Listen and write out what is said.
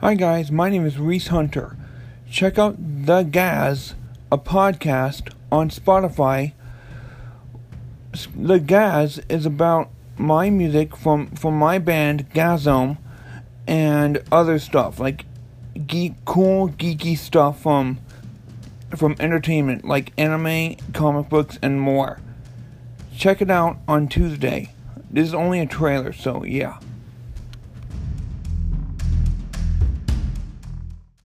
Hi guys, my name is Reese Hunter. Check out The Gaz, a podcast on Spotify. The Gaz is about my music from from my band Gazome and other stuff like geek cool geeky stuff from from entertainment like anime, comic books and more. Check it out on Tuesday. This is only a trailer, so yeah.